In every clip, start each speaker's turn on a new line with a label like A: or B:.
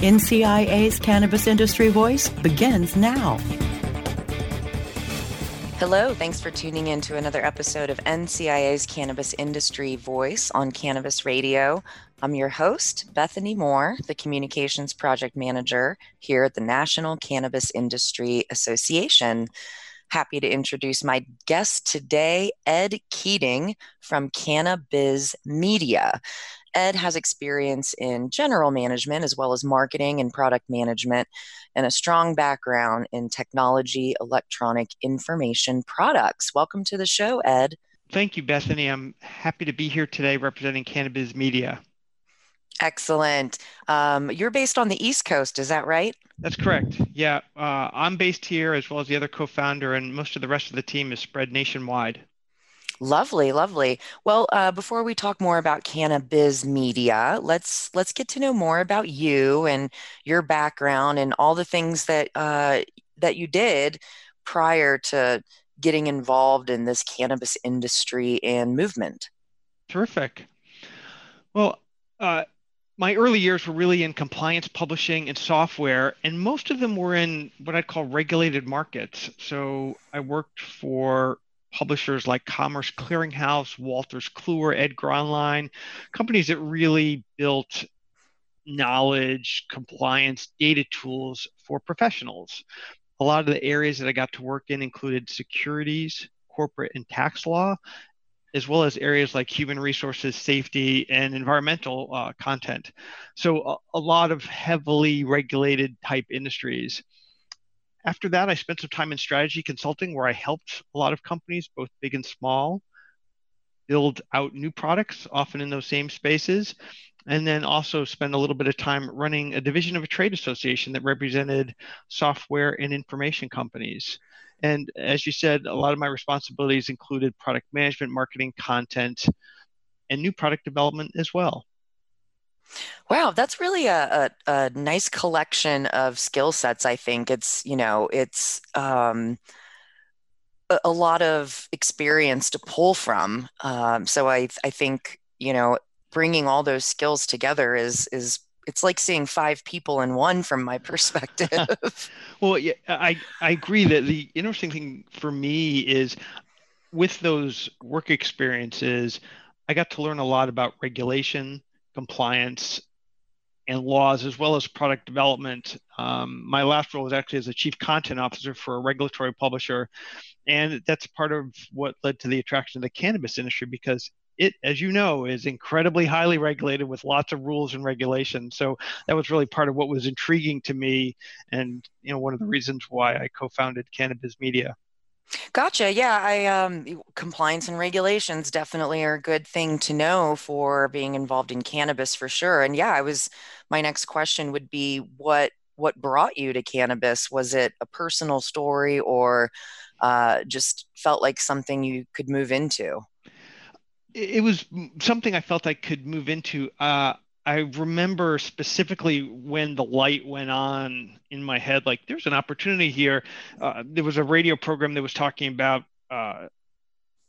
A: NCIA's Cannabis Industry Voice begins now.
B: Hello, thanks for tuning in to another episode of NCIA's Cannabis Industry Voice on Cannabis Radio. I'm your host, Bethany Moore, the Communications Project Manager here at the National Cannabis Industry Association. Happy to introduce my guest today, Ed Keating from Cannabiz Media. Ed has experience in general management as well as marketing and product management, and a strong background in technology, electronic information products. Welcome to the show, Ed.
C: Thank you, Bethany. I'm happy to be here today representing Cannabiz Media.
B: Excellent. Um, you're based on the East Coast, is that right?
C: That's correct. Yeah, uh, I'm based here as well as the other co founder, and most of the rest of the team is spread nationwide.
B: Lovely, lovely. Well, uh, before we talk more about Cannabiz Media, let's let's get to know more about you and your background and all the things that uh, that you did prior to getting involved in this cannabis industry and movement.
C: Terrific. Well, uh, my early years were really in compliance publishing and software, and most of them were in what I'd call regulated markets. So I worked for publishers like Commerce Clearinghouse, Wolters Kluwer, Edgar Online, companies that really built knowledge, compliance, data tools for professionals. A lot of the areas that I got to work in included securities, corporate and tax law, as well as areas like human resources, safety, and environmental uh, content. So, a, a lot of heavily regulated type industries. After that, I spent some time in strategy consulting where I helped a lot of companies, both big and small, build out new products, often in those same spaces. And then also spend a little bit of time running a division of a trade association that represented software and information companies. And as you said, a lot of my responsibilities included product management, marketing, content, and new product development as well.
B: Wow, that's really a, a, a nice collection of skill sets. I think it's you know it's um, a, a, lot of experience to pull from. Um, so I I think you know bringing all those skills together is is it's like seeing five people in one from my perspective.
C: well, yeah, I I agree that the interesting thing for me is with those work experiences, I got to learn a lot about regulation compliance and laws as well as product development. Um, my last role was actually as a chief content officer for a regulatory publisher. And that's part of what led to the attraction of the cannabis industry because it, as you know, is incredibly highly regulated with lots of rules and regulations. So that was really part of what was intriguing to me and you know one of the reasons why I co-founded Cannabiz Media.
B: Gotcha. Yeah, I um, compliance and regulations definitely are a good thing to know for being involved in cannabis for sure. And yeah, I was my next question would be what what brought you to cannabis? Was it a personal story or uh, just felt like something you could move into?
C: It was something I felt I could move into. Uh, I remember specifically when the light went on in my head, like there's an opportunity here. Uh, there was a radio program that was talking about uh,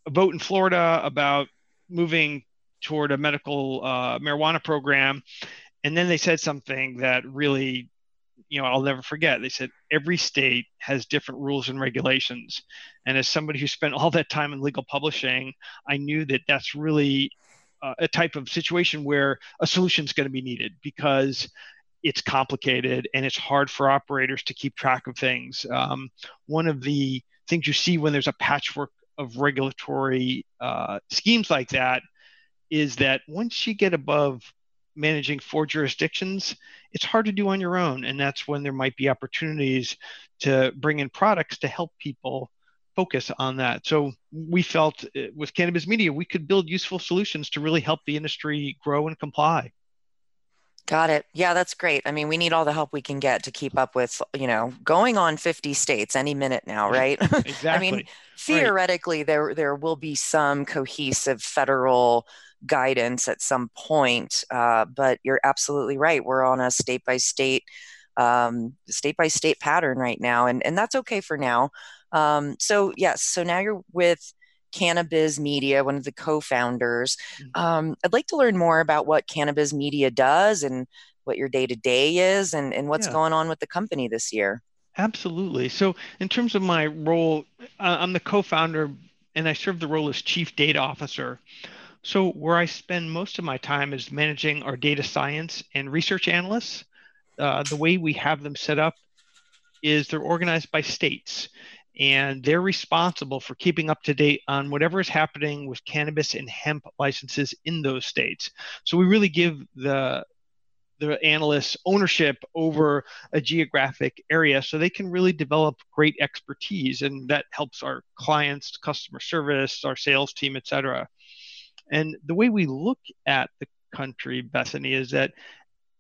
C: a vote in Florida about moving toward a medical uh, marijuana program. And then they said something that really, you know, I'll never forget. They said every state has different rules and regulations. And as somebody who spent all that time in legal publishing, I knew that that's really uh, a type of situation where a solution is going to be needed because it's complicated and it's hard for operators to keep track of things. Um, one of the things you see when there's a patchwork of regulatory uh, schemes like that is that once you get above managing four jurisdictions, it's hard to do on your own. And that's when there might be opportunities to bring in products to help people focus on that. So we felt uh, with Cannabiz Media, we could build useful solutions to really help the industry grow and comply.
B: Got it. Yeah, that's great. I mean, we need all the help we can get to keep up with, you know, going on 50 states any minute now, right?
C: Exactly.
B: I mean, theoretically right. there there will be some cohesive federal guidance at some point, uh, but you're absolutely right. We're on a state by state um, state by state pattern right now, and and that's okay for now. Um, so yes, so now you're with Cannabiz Media, one of the co-founders. Mm-hmm. Um, I'd like to learn more about what Cannabiz Media does and what your day to day is, and and what's yeah. going on with the company this year.
C: Absolutely. So, in terms of my role, uh, I'm the co-founder, and I serve the role as chief data officer. So, where I spend most of my time is managing our data science and research analysts. Uh, the way we have them set up is they're organized by states and they're responsible for keeping up to date on whatever is happening with cannabis and hemp licenses in those states. So we really give the the analysts ownership over a geographic area so they can really develop great expertise and that helps our clients customer service our sales team et cetera and the way we look at the country bethany is that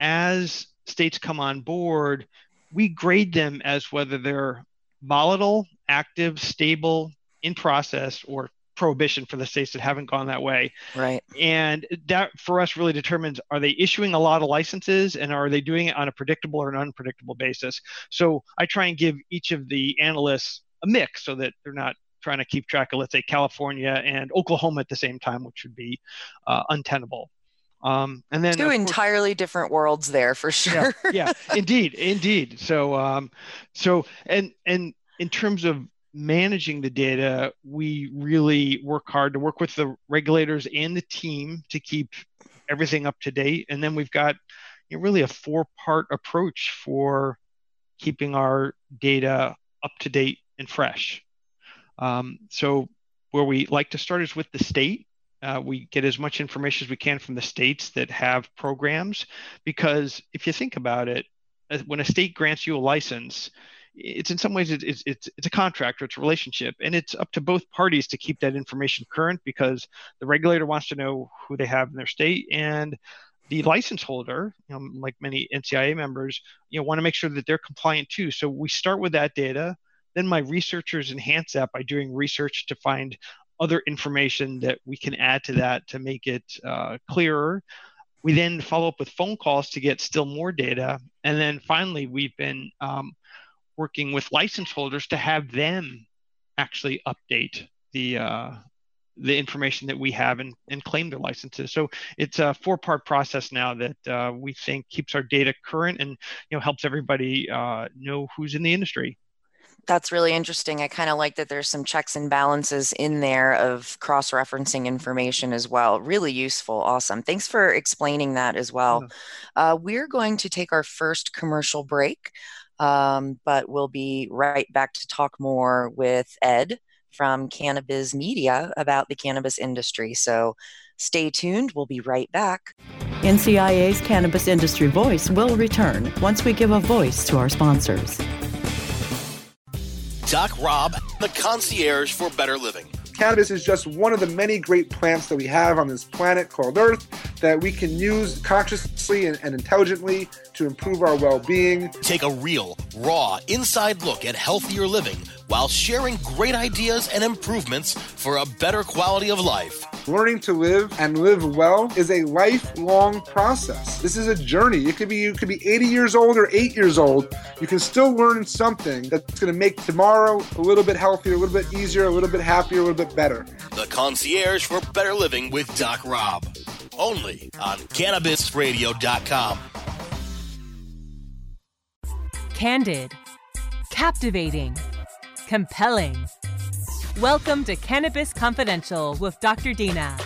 C: as states come on board, we grade them as whether they're volatile, active, stable, in process, or prohibition for the states that haven't gone that way.
B: Right.
C: And that for us really determines are they issuing a lot of licenses and are they doing it on a predictable or an unpredictable basis? So I try and give each of the analysts a mix so that they're not trying to keep track of, let's say, California and Oklahoma at the same time, which would be uh, untenable.
B: Um, and then two entirely different worlds there for
C: sure. yeah, yeah indeed, indeed. So, um, so and and in terms of managing the data, we really work hard to work with the regulators and the team to keep everything up to date. And then we've got you know, really a four-part approach for keeping our data up to date and fresh. Um, so where we like to start is with the state uh, we get as much information as we can from the states that have programs because if you think about it uh, when a state grants you a license it's in some ways it's, it's, it's a contract or it's a relationship and it's up to both parties to keep that information current because the regulator wants to know who they have in their state and the license holder you know, like many ncia members you know want to make sure that they're compliant too. So we start with that data then my researchers enhance that by doing research to find other information that we can add to that to make it uh, clearer. We then follow up with phone calls to get still more data. And then finally, we've been um, working with license holders to have them actually update the uh, the information that we have and, and claim their licenses. So it's a four part process now that uh, we think keeps our data current and you know helps everybody uh, know who's in the industry
B: that's really interesting. I kind of like that there's some checks and balances in there of cross referencing information as well. Really useful. Awesome. Thanks for explaining that as well. Yeah. Uh, we're going to take our first commercial break, um, but we'll be right back to talk more with Ed from Cannabiz Media about the cannabis industry. So stay tuned. We'll be right back.
A: NCIA's Cannabis Industry Voice will return once we give a voice to our sponsors.
D: Doc Rob, the concierge for better living.
E: Cannabis is just one of the many great plants that we have on this planet called Earth that we can use consciously and, and intelligently to improve our well being.
D: Take a real, raw, inside look at healthier living while sharing great ideas and improvements for a better quality of life.
E: Learning to live and live well is a lifelong process. This is a journey. It could be you could be 80 years old or 8 years old. You can still learn something that's going to make tomorrow a little bit healthier, a little bit easier, a little bit happier, a little bit better.
D: The concierge for better living with Doc Rob. Only on cannabisradio.com.
F: Candid, captivating compelling. Welcome to Cannabis Confidential with Dr. Dina.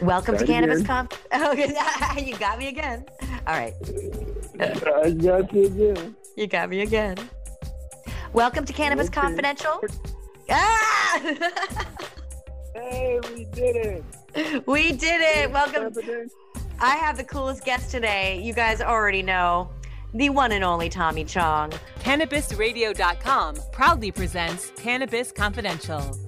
B: Welcome to Cannabis Conf. Oh, you got me again. All right.
E: I got you again.
B: You got me again. Welcome to Cannabis okay. Confidential.
E: Ah! hey, we did it.
B: We did it. Welcome. I have the coolest guest today. You guys already know.
G: The one and only Tommy Chong.
F: CannabisRadio.com proudly presents Cannabis Confidential.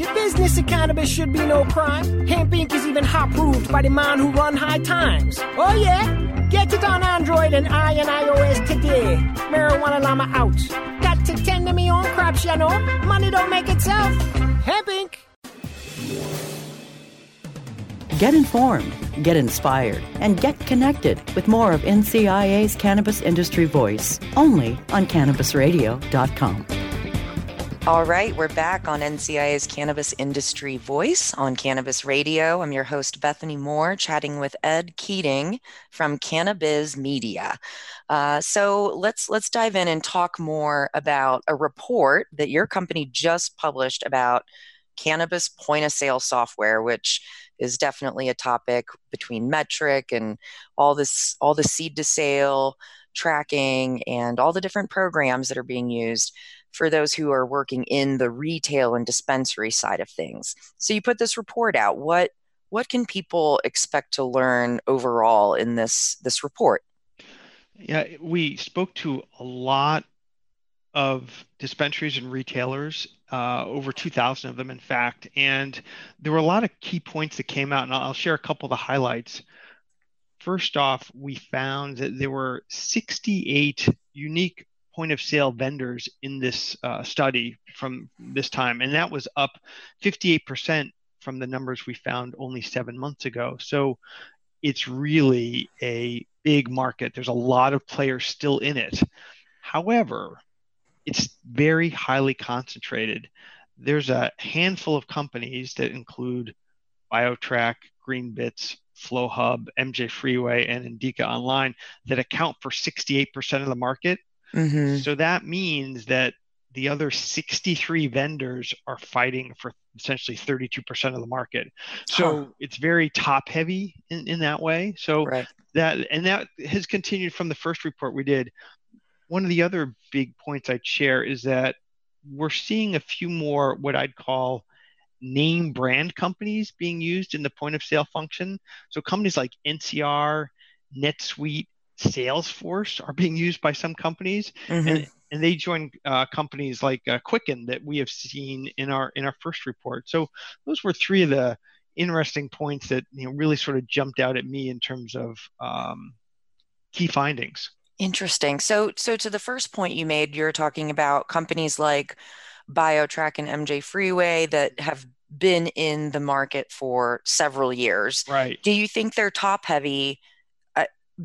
H: The business of cannabis should be no crime. Hempire. is even hot proved by the man who run high times. Oh yeah? Get it on Android and I and iOS today. Marijuana Llama out. Got to tend to me own crops, you know. Money don't make itself. Hempire.
A: Get informed, get inspired, and get connected with more of NCIA's Cannabis Industry Voice only on CannabisRadio.com.
B: All right, we're back on NCIA's Cannabis Industry Voice on Cannabis Radio. I'm your host, Bethany Moore, chatting with Ed Keating from Cannabiz Media. Uh, so let's let's dive in and talk more about a report that your company just published about cannabis point of sale software, which is definitely a topic between Metrc and all this all the seed to sale tracking and all the different programs that are being used for those who are working in the retail and dispensary side of things. So you put this report out. What what can people expect to learn overall in this this report?
C: Yeah, we spoke to a lot of dispensaries and retailers, uh, over 2,000 of them, in fact, and there were a lot of key points that came out, and I'll share a couple of the highlights. First off, we found that there were 68 unique point of sale vendors in this uh, study from this time, and that was up 58% from the numbers we found only seven months ago. So it's really a big market. There's a lot of players still in it. However, it's very highly concentrated. There's a handful of companies that include BioTrack, GreenBits, FlowHub, MJ Freeway, and Indica Online that account for 68% of the market. Mm-hmm. So that means that the other 63 vendors are fighting for essentially 32% of the market. So huh. it's very top heavy in, in that way. So right. that and that has continued from the first report we did. One of the other big points I'd share is that we're seeing a few more what I'd call name brand companies being used in the point of sale function. So companies like NCR, NetSuite, Salesforce are being used by some companies, mm-hmm. and, and they join uh, companies like uh, Quicken that we have seen in our in our first report. So those were three of the interesting points that you know really sort of jumped out at me in terms of um, key findings.
B: Interesting. So so to the first point you made, you're talking about companies like BioTrack and MJ Freeway that have been in the market for several years.
C: Right.
B: Do you think they're top heavy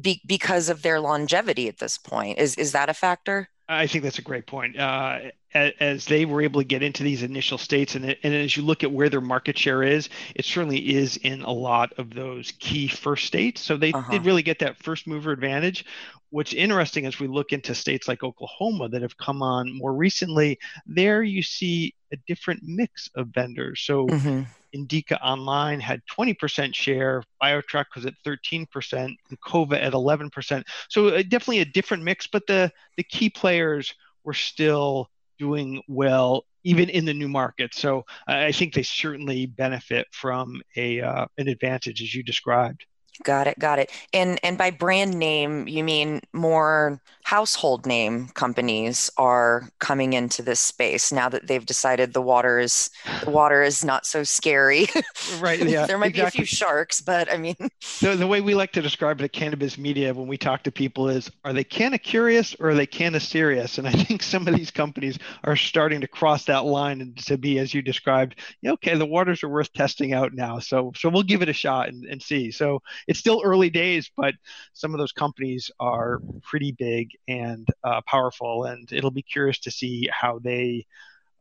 B: be, because of their longevity at this point. Is is that a factor?
C: I think that's a great point. Uh, as, as, they were able to get into these initial states, and, and as you look at where their market share is, it certainly is in a lot of those key first states. So they uh-huh. did really get that first mover advantage. What's interesting as we look into states like Oklahoma that have come on more recently, there you see a different mix of vendors. So mm-hmm. Indica Online had 20% share, BioTrack was at 13%, and Cova at 11%. So uh, definitely a different mix, but the, the key players were still doing well even in the new market. So I think they certainly benefit from a uh, an advantage as you described.
B: Got it, got it. And and by brand name, you mean more household name companies are coming into this space now that they've decided the water is the water is not so scary.
C: Right. Yeah.
B: there might exactly. be a few sharks, but I mean
C: the, the way we like to describe it at Cannabiz Media when we talk to people is are they canna curious or are they canna serious? And I think some of these companies are starting to cross that line and to be, as you described, okay, the waters are worth testing out now. So so we'll give it a shot and, and see. So it's still early days, but some of those companies are pretty big and uh, powerful, and it'll be curious to see how they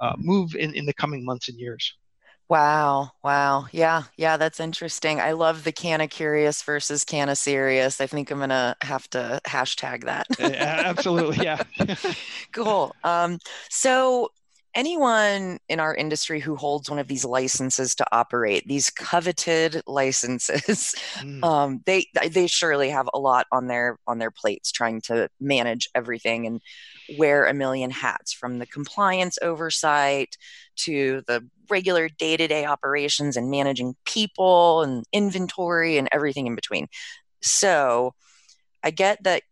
C: uh, move in, in the coming months and years.
B: Wow, wow. Yeah, yeah, that's interesting. I love the Canna Curious versus Canna Serious. I think I'm gonna have to hashtag that.
C: yeah, Absolutely, yeah.
B: cool. Um, so anyone in our industry who holds one of these licenses to operate these coveted licenses mm. um, they they surely have a lot on their on their plates trying to manage everything and wear a million hats from the compliance oversight to the regular day-to-day operations and managing people and inventory and everything in between so i get that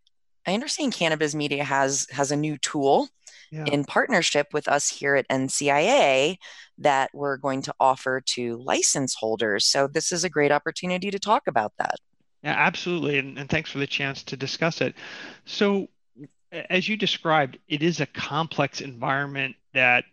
B: i understand Cannabiz Media has has a new tool yeah. in partnership with us here at NCIA that we're going to offer to license holders. So this is a great opportunity to talk about that.
C: Yeah, absolutely. And, and thanks for the chance to discuss it. So, as you described, it is a complex environment that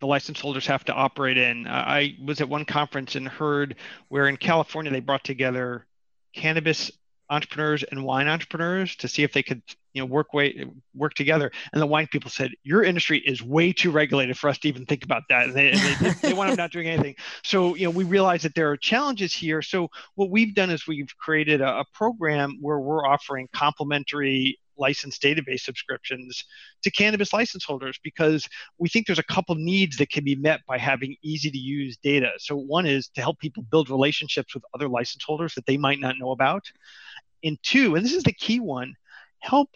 C: the license holders have to operate in. Uh, I was at one conference and heard where in California they brought together cannabis entrepreneurs and wine entrepreneurs to see if they could you know work way work together. And the wine people said your industry is way too regulated for us to even think about that. And they, and they, they wound up not doing anything. So you know we realize that there are challenges here. So what we've done is we've created a, a program where we're offering complimentary license database subscriptions to cannabis license holders because we think there's a couple needs that can be met by having easy to use data. So one is to help people build relationships with other license holders that they might not know about. And two, and this is the key one, help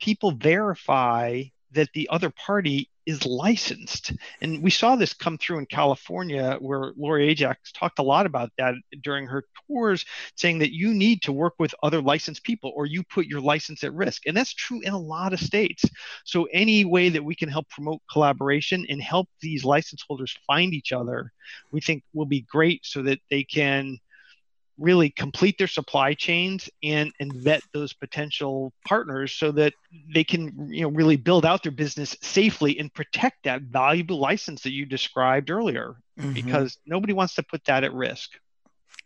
C: people verify that the other party is licensed. And we saw this come through in California, where Lori Ajax talked a lot about that during her tours, saying that you need to work with other licensed people or you put your license at risk. And that's true in a lot of states. So, any way that we can help promote collaboration and help these license holders find each other, we think will be great so that they can really complete their supply chains and and vet those potential partners so that they can you know really build out their business safely and protect that valuable license that you described earlier mm-hmm. because nobody wants to put that at risk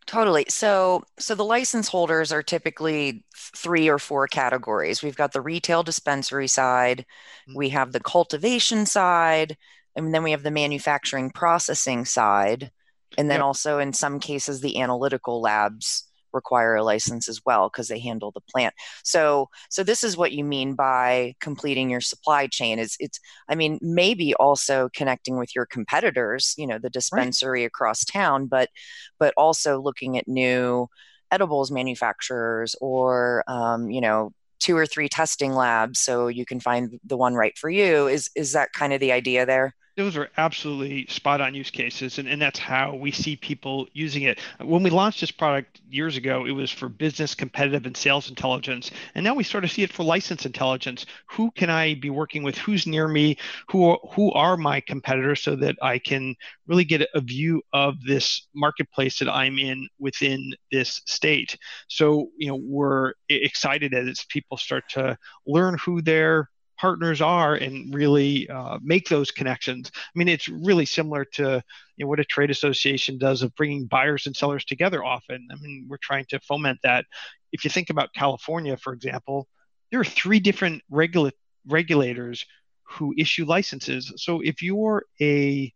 B: totally so so the license holders are typically three or four categories we've got the retail dispensary side mm-hmm. we have the cultivation side and then we have the manufacturing processing side and then yep. also in some cases, the analytical labs require a license as well because they handle the plant. So so this is what you mean by completing your supply chain is it's I mean maybe also connecting with your competitors, you know, the dispensary right. across town, but but also looking at new edibles manufacturers or um, you know two or three testing labs so you can find the one right for you is is that kind of the idea there
C: those are absolutely spot on use cases and, and that's how we see people using it. When we launched this product years ago it was for business competitive and sales intelligence and now we sort of see it for license intelligence. Who can i be working with? Who's near me? Who who are my competitors so that i can really get a view of this marketplace that i'm in within this state? So you know we're excited as people start to learn who their partners are and really uh, make those connections. I mean, it's really similar to you know, what a trade association does of bringing buyers and sellers together often. I mean, we're trying to foment that. If you think about California, for example, there are three different regula- regulators who issue licenses. So if you're a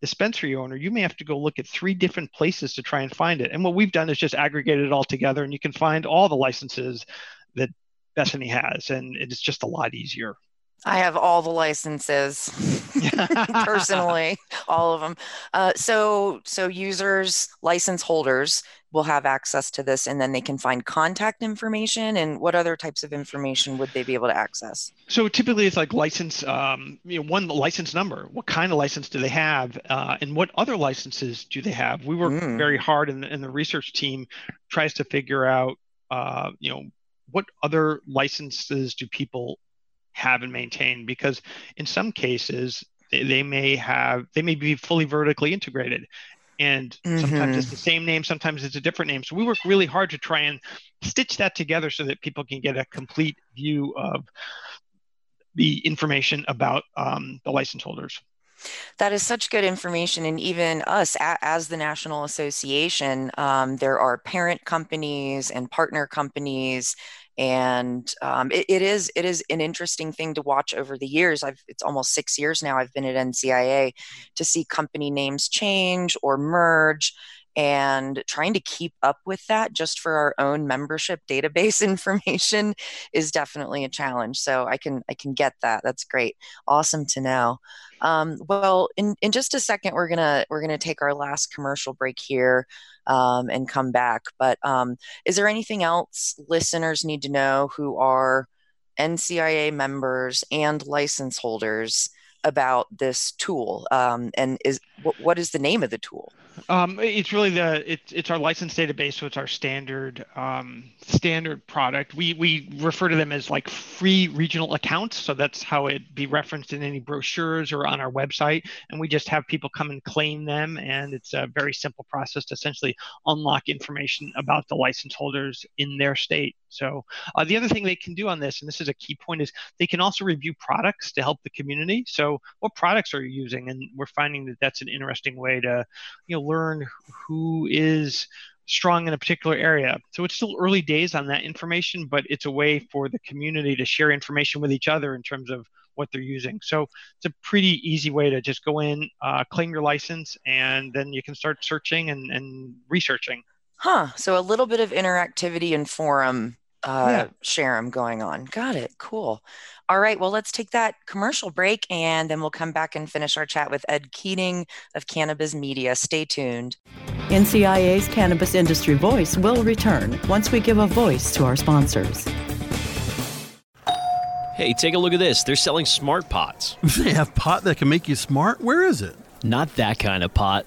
C: dispensary owner, you may have to go look at three different places to try and find it. And what we've done is just aggregated it all together, and you can find all the licenses that Bethany has, and it's just a lot easier.
B: I have all the licenses personally, all of them. Uh, so, so users, license holders will have access to this, and then they can find contact information. And what other types of information would they be able to access?
C: So typically, it's like license, um, you know, one license number. What kind of license do they have, uh, and what other licenses do they have? We work mm. very hard, and the research team tries to figure out, uh, you know, what other licenses do people have and maintain? Because in some cases, they, they may have they may be fully vertically integrated, and mm-hmm. sometimes it's the same name, sometimes it's a different name. So we work really hard to try and stitch that together so that people can get a complete view of the information about um, the license holders.
B: That is such good information. And even us, as the National Association, um, there are parent companies and partner companies. And um, it, it is it is an interesting thing to watch over the years. I've it's almost six years now. I've been at NCIA to see company names change or merge, and trying to keep up with that just for our own membership database information is definitely a challenge so i can i can get that that's great awesome to know. Um, well in, in just a second we're gonna we're gonna take our last commercial break here um, and come back but um, is there anything else listeners need to know who are ncia members and license holders about this tool um, and is what, is the name of the tool
C: um, it's really the it's it's our license database, so it's our standard um, standard product. We we refer to them as like free regional accounts, so that's how it be referenced in any brochures or on our website. And we just have people come and claim them, and it's a very simple process to essentially unlock information about the license holders in their state. So uh, the other thing they can do on this, and this is a key point, is they can also review products to help the community. So what products are you using? And we're finding that that's an interesting way to, you know, learn who is strong in a particular area. So it's still early days on that information, but it's a way for the community to share information with each other in terms of what they're using. So it's a pretty easy way to just go in, uh, claim your license, and then you can start searching and, and researching.
B: Huh. So a little bit of interactivity and forum uh, yeah. share going on. Got it. Cool. All right. Well, let's take that commercial break and then we'll come back and finish our chat with Ed Keating of Cannabiz Media. Stay tuned.
A: NCIA's Cannabis Industry Voice will return once we give a voice to our sponsors.
I: Hey, take a look at this. They're selling smart pots.
J: They have pot that can make you smart? Where is it?
I: Not that kind of pot.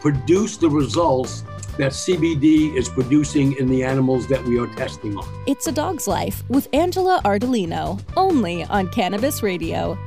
K: produce the results that CBD is producing in the animals that we are testing on.
L: It's a Dog's Life with Angela Ardolino, only on Cannabis Radio.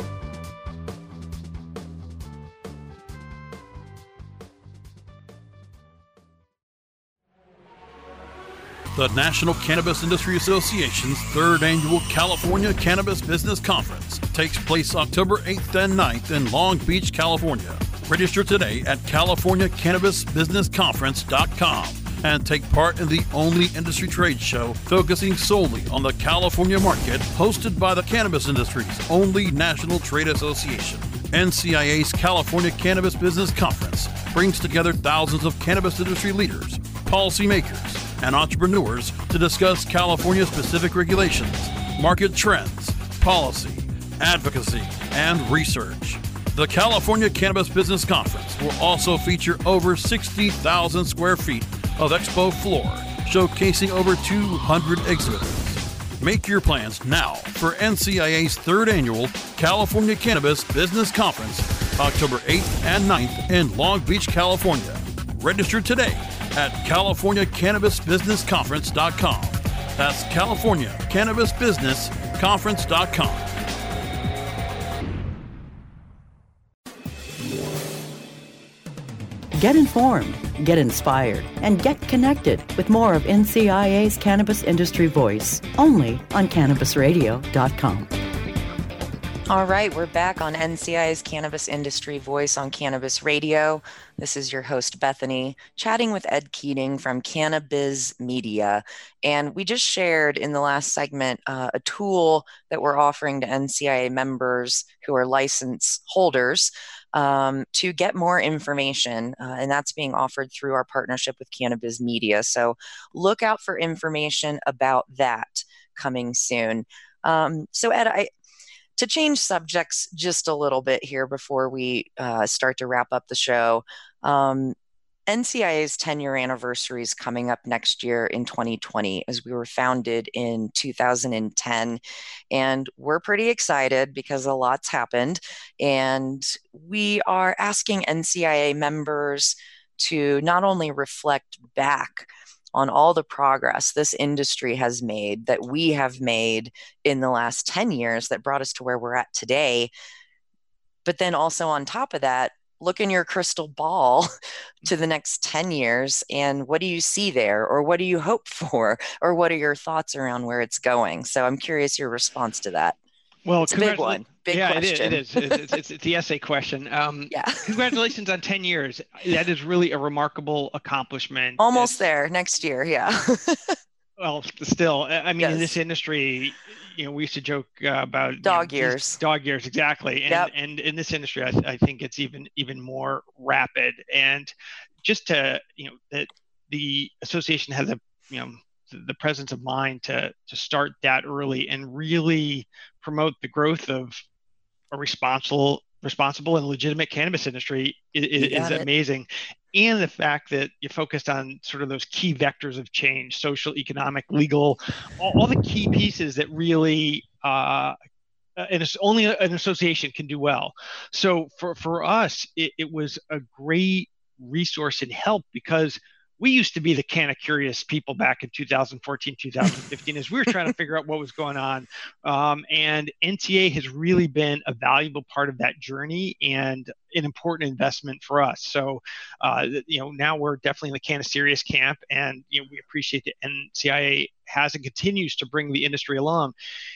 J: The National Cannabis Industry Association's third annual California Cannabis Business Conference takes place October 8th and 9th in Long Beach, California. Register today at CaliforniaCannabisBusinessConference.com and take part in the only industry trade show focusing solely on the California market, hosted by the cannabis industry's only national trade association. NCIA's California Cannabis Business Conference brings together thousands of cannabis industry leaders, policymakers, and entrepreneurs to discuss California specific regulations, market trends, policy, advocacy, and research. The California Cannabis Business Conference will also feature over 60,000 square feet of expo floor, showcasing over 200 exhibitors. Make your plans now for NCIA's third annual California Cannabis Business Conference, October 8th and 9th in Long Beach, California. Register today at CaliforniaCannabisBusinessConference.com. That's CaliforniaCannabisBusinessConference.com.
A: Get informed, get inspired, and get connected with more of NCIA's Cannabis Industry Voice only on CannabisRadio.com.
B: All right, we're back on NCIA's Cannabis Industry Voice on Cannabis Radio. This is your host, Bethany, chatting with Ed Keating from Cannabiz Media. And we just shared in the last segment uh, a tool that we're offering to NCIA members who are license holders um, to get more information. Uh, and that's being offered through our partnership with Cannabiz Media. So look out for information about that coming soon. Um, so, Ed, I, to change subjects just a little bit here before we uh, start to wrap up the show, um, NCIA's 10 year anniversary is coming up next year in 2020 as we were founded in 2010. And we're pretty excited because a lot's happened. And we are asking NCIA members to not only reflect back on all the progress this industry has made, that we have made in the last 10 years that brought us to where we're at today. But then also on top of that, look in your crystal ball to the next 10 years and what do you see there or what do you hope for or what are your thoughts around where it's going so i'm curious your response to that
C: well,
B: it's a big one. Big
C: yeah,
B: question.
C: it is. It is. It's, it's, it's the essay question. Um,
B: yeah.
C: congratulations on 10 years. That is really a remarkable accomplishment.
B: Almost it's, there next year. Yeah.
C: well, still, I mean, yes. in this industry, you know, we used to joke uh, about
B: dog
C: you know,
B: years.
C: Dog years, exactly. And,
B: yep.
C: and in this industry, I, I think it's even even more rapid. And just to, you know, that the association has a, you know, the presence of mind to to start that early and really promote the growth of a responsible responsible and legitimate cannabis industry is, is amazing and the fact that you focused on sort of those key vectors of change social economic legal all, all the key pieces that really uh, and it's only an association can do well. So for for us it, it was a great resource and help because we used to be the canna curious people back in 2014 2015 as we were trying to figure out what was going on. Um, and NTA has really been a valuable part of that journey and an important investment for us. So uh, you know now we're definitely in the canna serious camp and you know we appreciate that ncia has and continues to bring the industry along.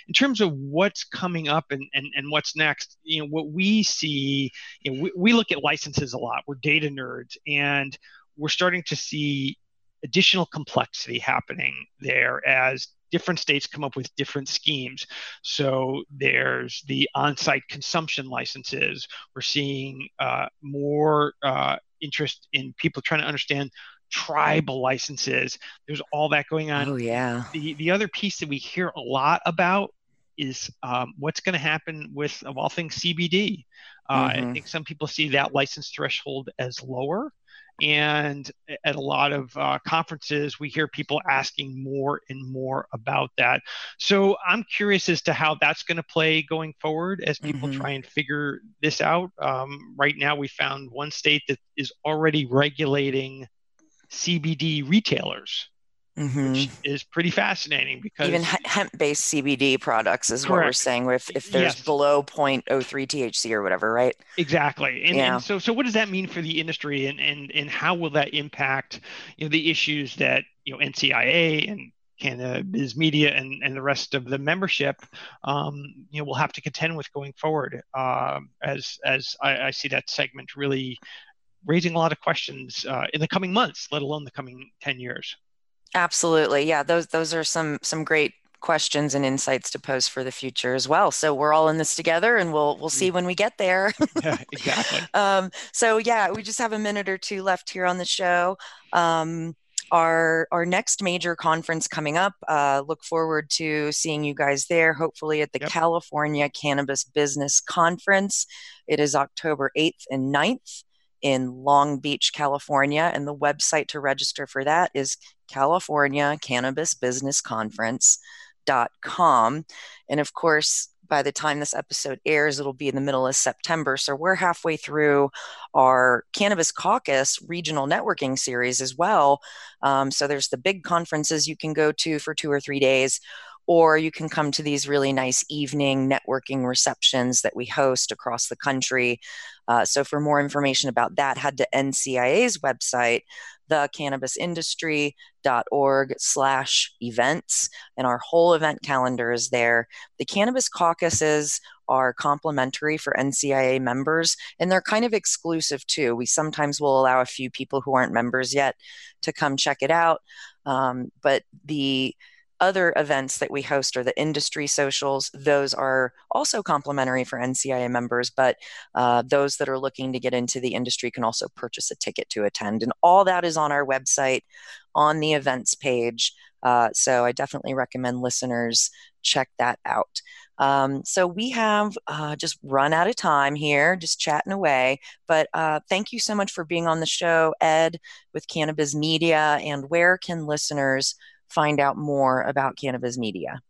C: In terms of what's coming up and, and, and what's next you know what we see you know, we, we look at licenses a lot. We're data nerds and we're starting to see additional complexity happening there as different states come up with different schemes. So there's the on site consumption licenses. We're seeing uh, more uh, interest in people trying to understand tribal licenses. There's all that going on.
B: Oh, yeah.
C: The, the other piece that we hear a lot about is um, what's going to happen with, of all things, CBD. Uh, mm-hmm. I think some people see that license threshold as lower. And at a lot of uh, conferences, we hear people asking more and more about that. So I'm curious as to how that's going to play going forward as people mm-hmm. try and figure this out. Um, right now, we found one state that is already regulating CBD retailers mm-hmm. which is pretty fascinating because
B: even hemp-based CBD products is correct. what we're saying. If if there's yes. below 0.03 THC or whatever, right?
C: Exactly. And, yeah. and so so what does that mean for the industry, and and and how will that impact you know the issues that you know NCIA and Cannabiz Media and, and the rest of the membership, um, you know, will have to contend with going forward. Um, as as I, I, see that segment really raising a lot of questions uh, in the coming months, let alone the coming ten years.
B: Absolutely. Yeah, those those are some some great questions and insights to pose for the future as well. So we're all in this together and we'll we'll see mm. when we get there.
C: yeah, exactly.
B: um, so yeah, we just have a minute or two left here on the show. Um, our our next major conference coming up. Uh, look forward to seeing you guys there. Hopefully at the yep. California Cannabis Business Conference. It is October 8th and 9th in Long Beach, California. And the website to register for that is California Cannabis Business Conference.com. And of course, by the time this episode airs, it'll be in the middle of September. So we're halfway through our Cannabis Caucus regional networking series as well. Um, so there's the big conferences you can go to for two or three days or you can come to these really nice evening networking receptions that we host across the country. Uh, so, for more information about that, head to NCIA's website, thecannabisindustry.org slash events, and our whole event calendar is there. The Cannabis Caucuses are complimentary for NCIA members, and they're kind of exclusive too. We sometimes will allow a few people who aren't members yet to come check it out. Um, but the other events that we host are the industry socials. Those are also complimentary for NCIA members, but uh, those that are looking to get into the industry can also purchase a ticket to attend. And all that is on our website on the events page. Uh, so I definitely recommend listeners check that out. Um, so we have uh, just run out of time here, just chatting away. But uh, thank you so much for being on the show, Ed, with Cannabiz Media. And where can listeners find out more about Cannabiz Media?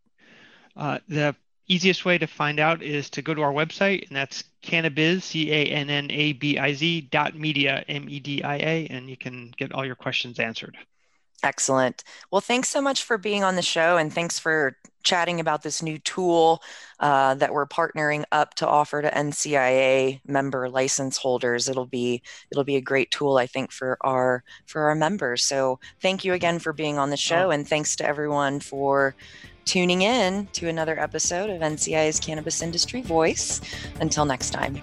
C: Uh, the easiest way to find out is to go to our website, and that's cannabiz, C A N N A B I Z dot media, M E D I A, and you can get all your questions answered.
B: Excellent. Well, thanks so much for being on the show, and thanks for chatting about this new tool uh, that we're partnering up to offer to NCIA member license holders. It'll be it'll be a great tool, I think, for our for our members. So, thank you again for being on the show, oh. and thanks to everyone for tuning in to another episode of NCIA's Cannabis Industry Voice. Until next time.